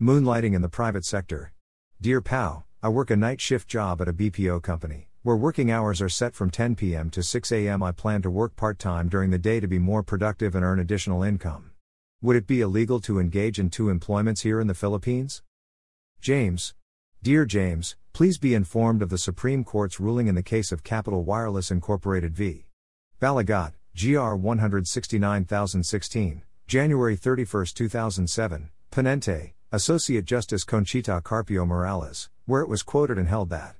Moonlighting in the private sector. Dear PAO, I work a night shift job at a BPO company, where working hours are set from 10 p.m. to 6 a.m. I plan to work part-time during the day to be more productive and earn additional income. Would it be illegal to engage in two employments here in the Philippines? James. Dear James, please be informed of the Supreme Court's ruling in the case of Capital Wireless Incorporated v. Balagat, GR 169016, January 31, 2007, Ponente, Associate Justice Conchita Carpio Morales, where it was quoted and held that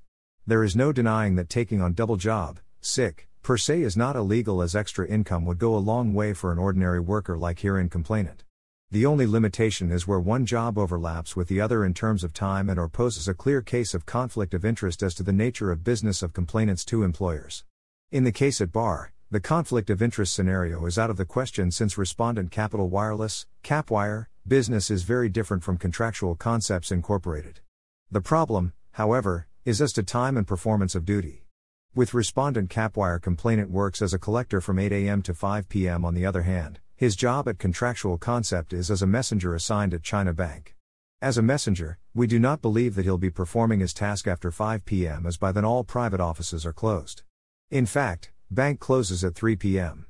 there is no denying that taking on double job, sic, per se is not illegal as extra income would go a long way for an ordinary worker like herein complainant. The only limitation is where one job overlaps with the other in terms of time and or poses a clear case of conflict of interest as to the nature of business of complainant's two employers. In the case at bar, the conflict of interest scenario is out of the question since respondent Capital Wireless, Capwire, business is very different from contractual concepts incorporated. The problem, however, is as to time and performance of duty. With respondent Capwire complainant works as a collector from 8 a.m. to 5 p.m. on the other hand, his job at contractual concept is as a messenger assigned at China Bank. As a messenger, we do not believe that he'll be performing his task after 5 p.m. as by then all private offices are closed. In fact, bank closes at 3 p.m.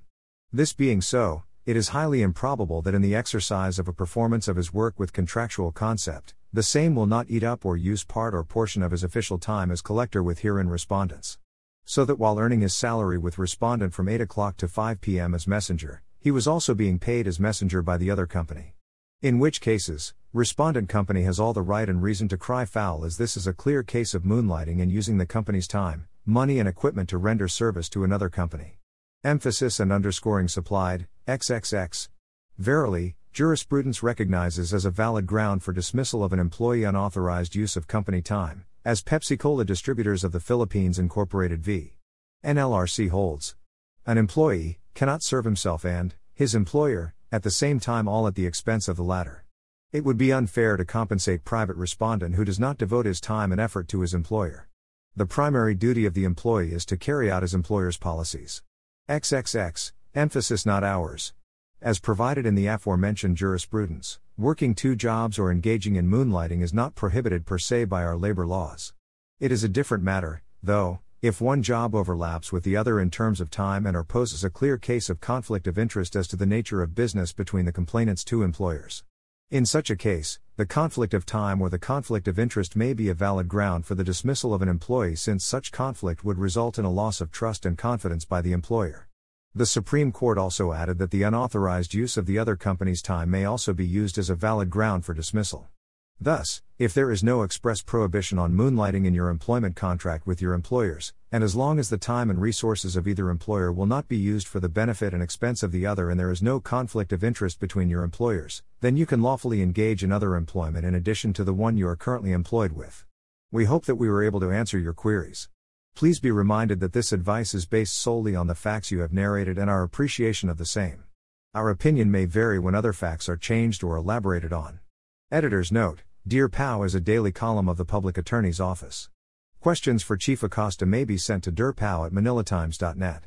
This being so, it is highly improbable that in the exercise of a performance of his work with contractual concept, the same will not eat up or use part or portion of his official time as collector with herein respondents. So that while earning his salary with respondent from 8 o'clock to 5 p.m. as messenger, he was also being paid as messenger by the other company. In which cases, respondent company has all the right and reason to cry foul as this is a clear case of moonlighting and using the company's time, money and equipment to render service to another company. Emphasis and underscoring supplied, XXX. Verily, jurisprudence recognizes as a valid ground for dismissal of an employee unauthorized use of company time, as Pepsi Cola Distributors of the Philippines Incorporated v. NLRC holds. An employee cannot serve himself and his employer at the same time all at the expense of the latter. It would be unfair to compensate private respondent who does not devote his time and effort to his employer. The primary duty of the employee is to carry out his employer's policies. XXX, emphasis not hours. As provided in the aforementioned jurisprudence, working two jobs or engaging in moonlighting is not prohibited per se by our labor laws. It is a different matter, though, if one job overlaps with the other in terms of time and or poses a clear case of conflict of interest as to the nature of business between the complainant's two employers. In such a case, the conflict of time or the conflict of interest may be a valid ground for the dismissal of an employee since such conflict would result in a loss of trust and confidence by the employer. The Supreme Court also added that the unauthorized use of the other company's time may also be used as a valid ground for dismissal. Thus, if there is no express prohibition on moonlighting in your employment contract with your employers, and as long as the time and resources of either employer will not be used for the benefit and expense of the other and there is no conflict of interest between your employers, then you can lawfully engage in other employment in addition to the one you are currently employed with. We hope that we were able to answer your queries. Please be reminded that this advice is based solely on the facts you have narrated and our appreciation of the same. Our opinion may vary when other facts are changed or elaborated on. Editor's note Dear PAO is a daily column of the Public Attorney's Office. Questions for Chief Acosta may be sent to dearpao at manilatimes.net.